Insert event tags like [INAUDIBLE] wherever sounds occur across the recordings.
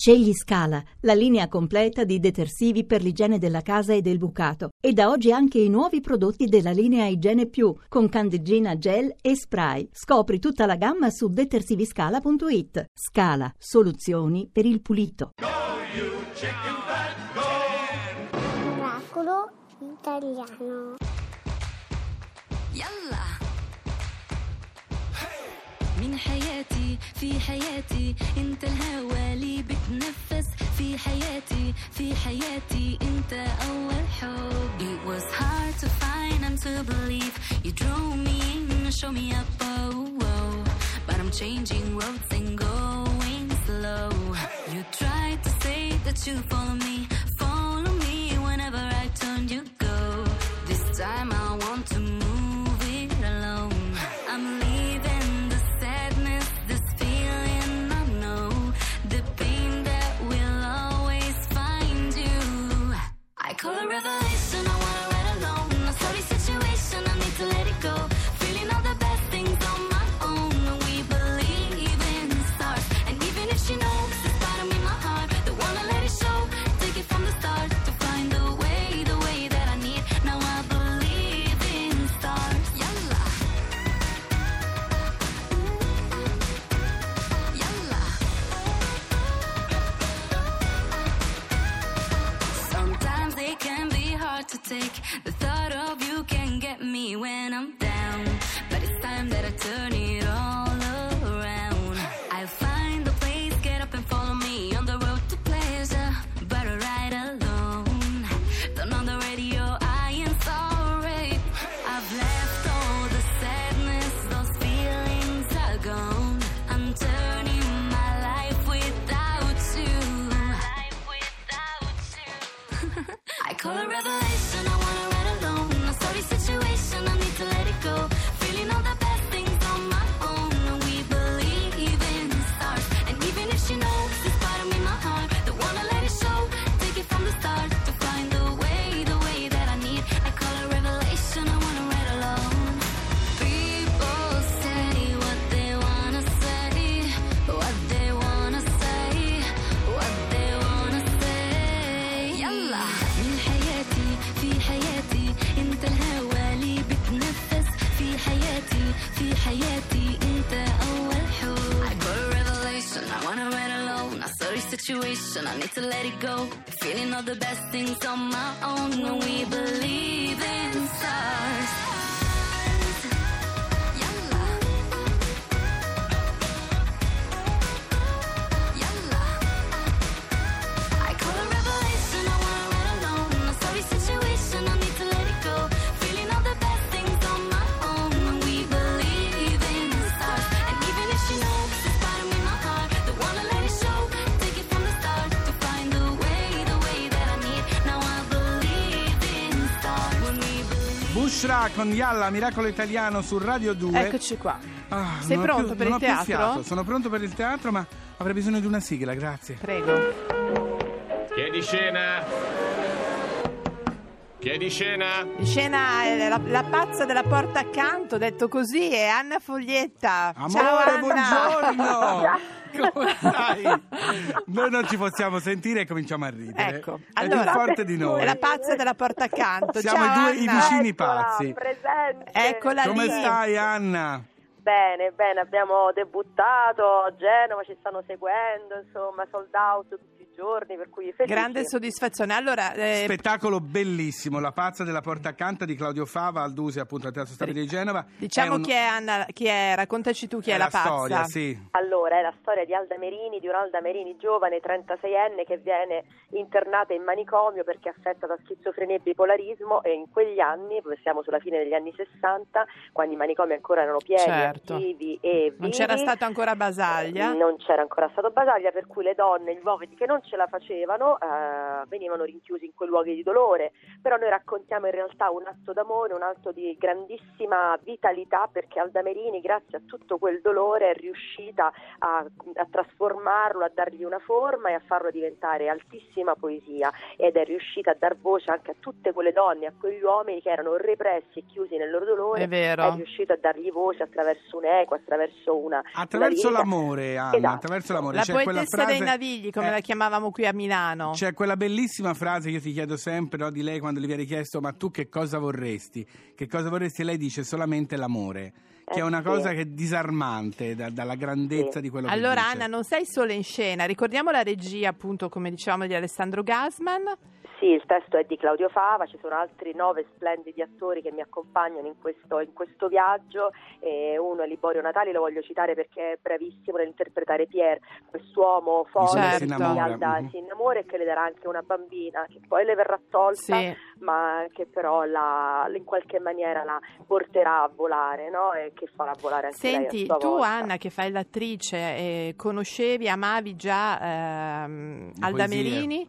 Scegli Scala, la linea completa di detersivi per l'igiene della casa e del bucato e da oggi anche i nuovi prodotti della linea Igiene Più con candeggina gel e spray. Scopri tutta la gamma su detersiviscala.it. Scala, soluzioni per il pulito. Go you chicken fat, go! Oracolo italiano. Yalla! من حياتي في حياتي انت الهوى لي بتنفس في حياتي في حياتي انت اول حب It was hard to find and to believe You drew me in and show me up oh, oh. But I'm changing roads and going slow You tried to say that you follow me Take. The thought of you can get me when I'm down. But it's time that I turn it all around. I'll find a place, get up and follow me on the road to pleasure. But I ride alone. Turn on the radio, I am sorry. I've left all the sadness, those feelings are gone. Situation I need to let it go. Feeling all the best things on my own when we believe in stars Bushra con Yalla, Miracolo Italiano su Radio 2. Eccoci qua. Ah, Sei pronto più- per non il ho più teatro? fiato. Sono pronto per il teatro, ma avrei bisogno di una sigla, grazie. Prego. Chiedi scena. Chiedi scena. In scena è la, la pazza della porta accanto, detto così, è Anna Foglietta. Amore, Ciao Anna. buongiorno! [LAUGHS] Come stai? Noi non ci possiamo sentire e cominciamo a ridere. Ecco, È allora, più forte di noi. È la pazza della porta accanto. Siamo Ciao, i due i vicini pazzi. presente. Eccola Come lì. stai, Anna? Bene, bene, abbiamo debuttato a Genova, ci stanno seguendo, insomma, sold out tutti giorni, per cui felici. Grande soddisfazione. Allora, eh, Spettacolo bellissimo, La pazza della porta accanto di Claudio Fava al Dusi, appunto al Teatro Stabile di Genova. diciamo È un- chi è Anna, chi è, raccontaci tu chi è, è la, la pazza. storia, sì. Allora, è la storia di Alda Merini, di un'Alda Merini giovane, 36enne, che viene internata in manicomio perché è affetta da schizofrenia e bipolarismo e in quegli anni, siamo sulla fine degli anni 60, quando i manicomi ancora erano pieni, Certo. attivi e Non vivi, c'era stato ancora Basaglia. Non c'era ancora stato Basaglia, per cui le donne, gli uomini che non ce la facevano, eh, venivano rinchiusi in quei luoghi di dolore. Però noi raccontiamo in realtà un atto d'amore, un atto di grandissima vitalità, perché Alda Merini, grazie a tutto quel dolore, è riuscita a, a trasformarlo, a dargli una forma e a farlo diventare altissima poesia. Ed è riuscita a dar voce anche a tutte quelle donne, a quegli uomini che erano repressi e chiusi nel loro dolore. È vero. È riuscito a dargli voce attraverso un'eco, attraverso una... Attraverso una l'amore, Anna, Esatto. attraverso l'amore. La quella poetessa dei frase- navigli, come eh, la chiamavamo qui a Milano. C'è quella bellissima frase che io ti chiedo sempre no, di lei quando le viene chiesto ma tu che cosa vorresti? Che cosa vorresti? E lei dice solamente l'amore, che Eh, è una sì. cosa che è disarmante da- dalla grandezza Sì. di quello che Allora dice. Anna, non sei solo in scena, ricordiamo la regia appunto come dicevamo di Alessandro Gasman. Sì, il testo è di Claudio Fava, ci sono altri nove splendidi attori che mi accompagnano in questo, in questo viaggio. E uno è Liborio Natali, lo voglio citare perché è bravissimo nell'interpretare Pierre, quest'uomo forte Certo. che Si si innamora. Alda- si innamora e che le darà anche una bambina, che poi le verrà tolta, Sì. ma che però la- in qualche maniera la porterà a volare no? e che farà volare anche lei Senti, a sua tu volta. Anna che fai l'attrice, eh, conoscevi, amavi già ehm, Le Alda. Merini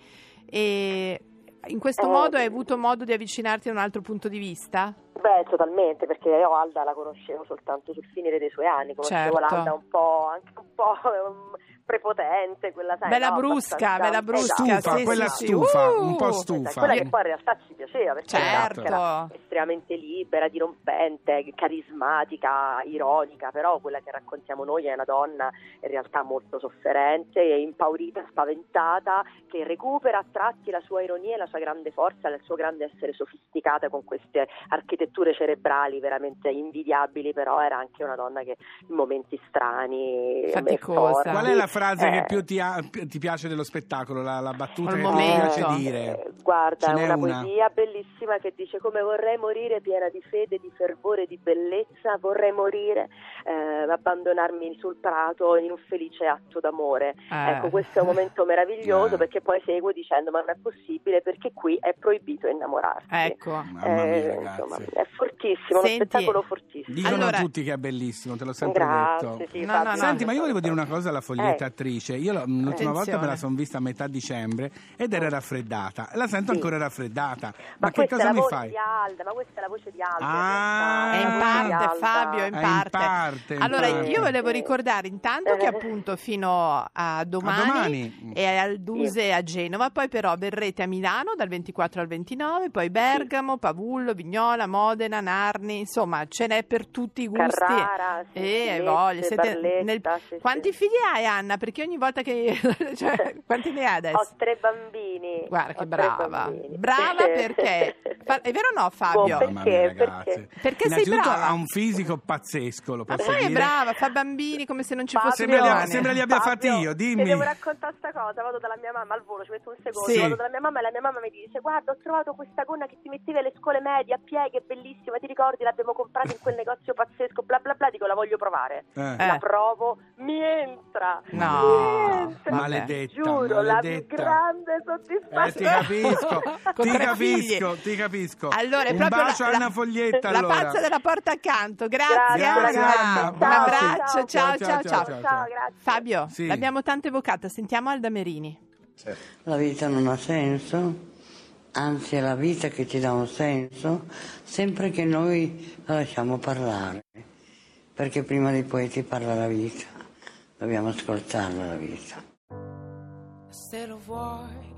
e in questo Eh, modo hai avuto modo di avvicinarti a un altro punto di vista? Beh, totalmente, perché io Alda la conoscevo soltanto sul finire dei suoi anni, conoscevo Certo. l'Alda un po', anche un po' [LAUGHS] um, prepotente, quella sai, Bella no, brusca, bella brusca, Esatto. Stufa, sì, quella sì, stufa, Uh! un po' Esatto, stufa. Quella che poi in realtà ci piaceva perché Certo. era estremamente libera, dirompente, carismatica, ironica, però quella che raccontiamo noi è una donna in realtà molto sofferente, impaurita, spaventata, che recupera a tratti la sua ironia e la sua grande forza, il suo grande essere sofisticata con queste architetture cerebrali veramente invidiabili, però era anche una donna che in momenti strani Faticosa. Qual è la frase eh, che più ti, ha- ti piace dello spettacolo, la, la battuta Al che più ti momento. piace dire? Eh, guarda, è una, una? poesia bellissima che dice come vorrei morire piena di fede, di fervore, di bellezza, vorrei morire, eh, abbandonarmi sul prato in un felice atto d'amore. Eh. Ecco, questo è un momento meraviglioso Eh. perché poi seguo dicendo ma non è possibile perché qui è proibito innamorarsi. Ecco. Mamma mia, Eh, insomma, è fortissimo, Senti, uno spettacolo fortissimo. Dicono Allora- tutti che è bellissimo, te l'ho sempre Grazie, detto. sì, No, no, no. Senti, ma io volevo dire una cosa alla foglietta Eh. attrice. Io lo- l'ultima Attenzione. volta me la sono vista a metà dicembre ed era raffreddata. La sento Sì. ancora raffreddata. Ma, Ma, che questa cosa mi fai? di Alda, ma questa è la voce di Alda. Ah, È in parte. Fabio, è in È in parte. parte, in allora, parte. io volevo ricordare intanto che appunto fino a domani, A domani. è al Duse a Genova, poi però verrete a Milano dal 24 al 29, poi Bergamo, Pavullo, Vignola, Modena, Narni, insomma ce n'è per tutti i gusti. Carrara, sì, Eh, Lecce, voglia, siete nel- sì, Quanti sì. figli hai Anna? Perché ogni volta che... [LAUGHS] cioè, [LAUGHS] quanti ne hai adesso? Ho tre bambini. Guarda che brava, brava perché... [LAUGHS] fa- È vero o no Fabio? Mamma Perché? mia, ragazzi. Perché sei Innanzitutto brava? ha un fisico pazzesco, lo Ma posso poi è dire. brava, fa bambini come se non ci Fabio, fosse Sembra sembra li abbia fatti Fabio, io, Ti dimmi. devo raccontare sta cosa, vado dalla mia mamma al volo, ci metto un secondo, Sì. vado dalla mia mamma e la mia mamma mi dice guarda ho trovato questa gonna che ti mettevi alle scuole medie a pieghe, è bellissima, ti ricordi l'abbiamo comprata in quel negozio pazzesco, bla bla bla, dico la voglio provare. Eh. Eh. La provo, mi entra, No, mi entra. maledetta, Giuro, la più maledetta. grande Eh, soddisfazione. ti capisco, ti capisco, ti capisco. Allora, è proprio bacio la, a Anna Foglietta la allora. pazza della porta accanto. Grazie, Grazie, Anna. ragazzi. Un Ciao, abbraccio, ciao, ciao, ciao, ciao, ciao. ciao. Ciao, grazie. Fabio, Sì. l'abbiamo tanto evocata, sentiamo Alda Merini. La vita non ha senso, anzi è la vita che ci dà un senso, sempre che noi la lasciamo parlare, perché prima dei poeti parla la vita, dobbiamo ascoltarla la vita. Se lo vuoi,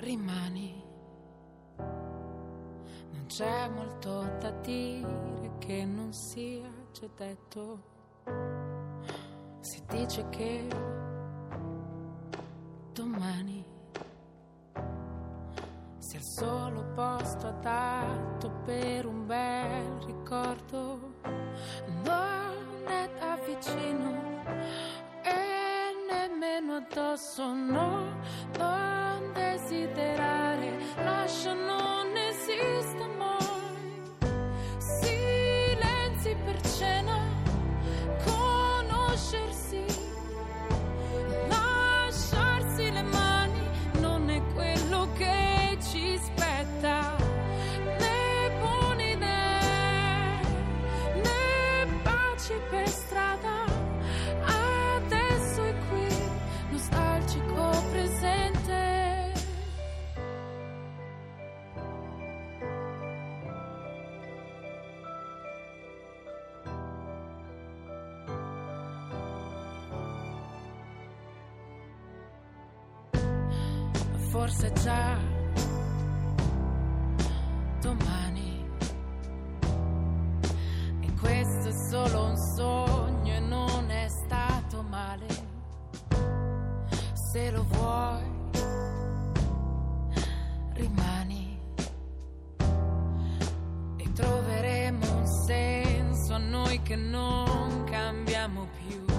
rimani. Non c'è molto da dire che non sia già detto. Si dice che domani sia il solo posto adatto per un bel ricordo. Non è da vicino e nemmeno addosso, no, non desiderare, lascia emotional forse già domani. E questo è solo un sogno e non è stato male. Se lo vuoi, rimani. E troveremo un senso a noi che non cambiamo più.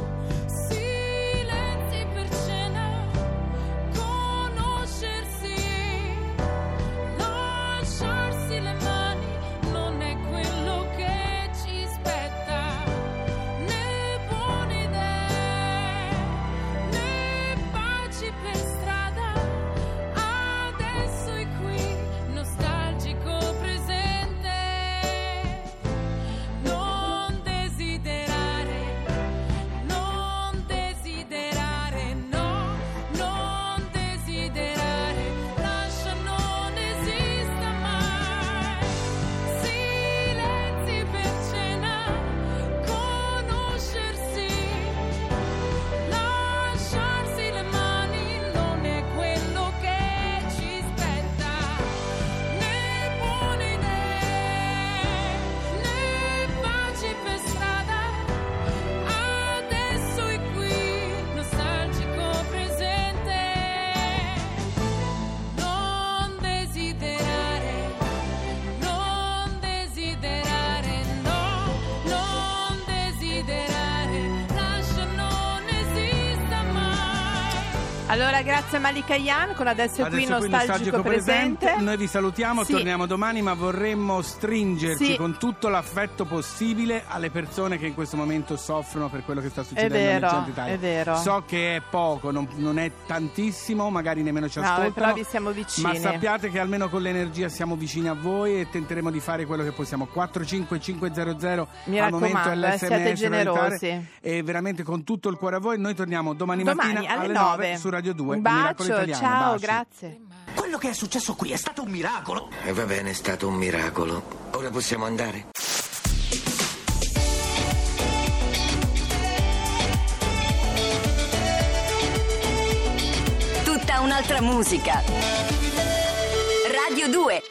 Allora, grazie Malika Yan con adesso è qui Adesso qui nostalgico, presente. Noi vi salutiamo, Sì. torniamo domani, ma vorremmo stringerci Sì. con tutto l'affetto possibile alle persone che in questo momento soffrono per quello che sta succedendo vero, nel centro Italia. è vero. So che è poco, non, non è tantissimo, magari nemmeno ci No, ascoltano. però vi siamo vicini. Ma sappiate che almeno con l'energia siamo vicini a voi e tenteremo di fare quello che possiamo. 45500 Mi al momento è eh, l'SMS siate da generosi. E veramente con tutto il cuore a voi. Noi torniamo domani, Domani mattina alle 9 9 su Radio 2. Un bacio, Italiano. ciao, Baci. grazie. Quello che è successo qui è stato un miracolo. E va bene, è stato un miracolo. Ora possiamo andare? Tutta un'altra musica. Radio 2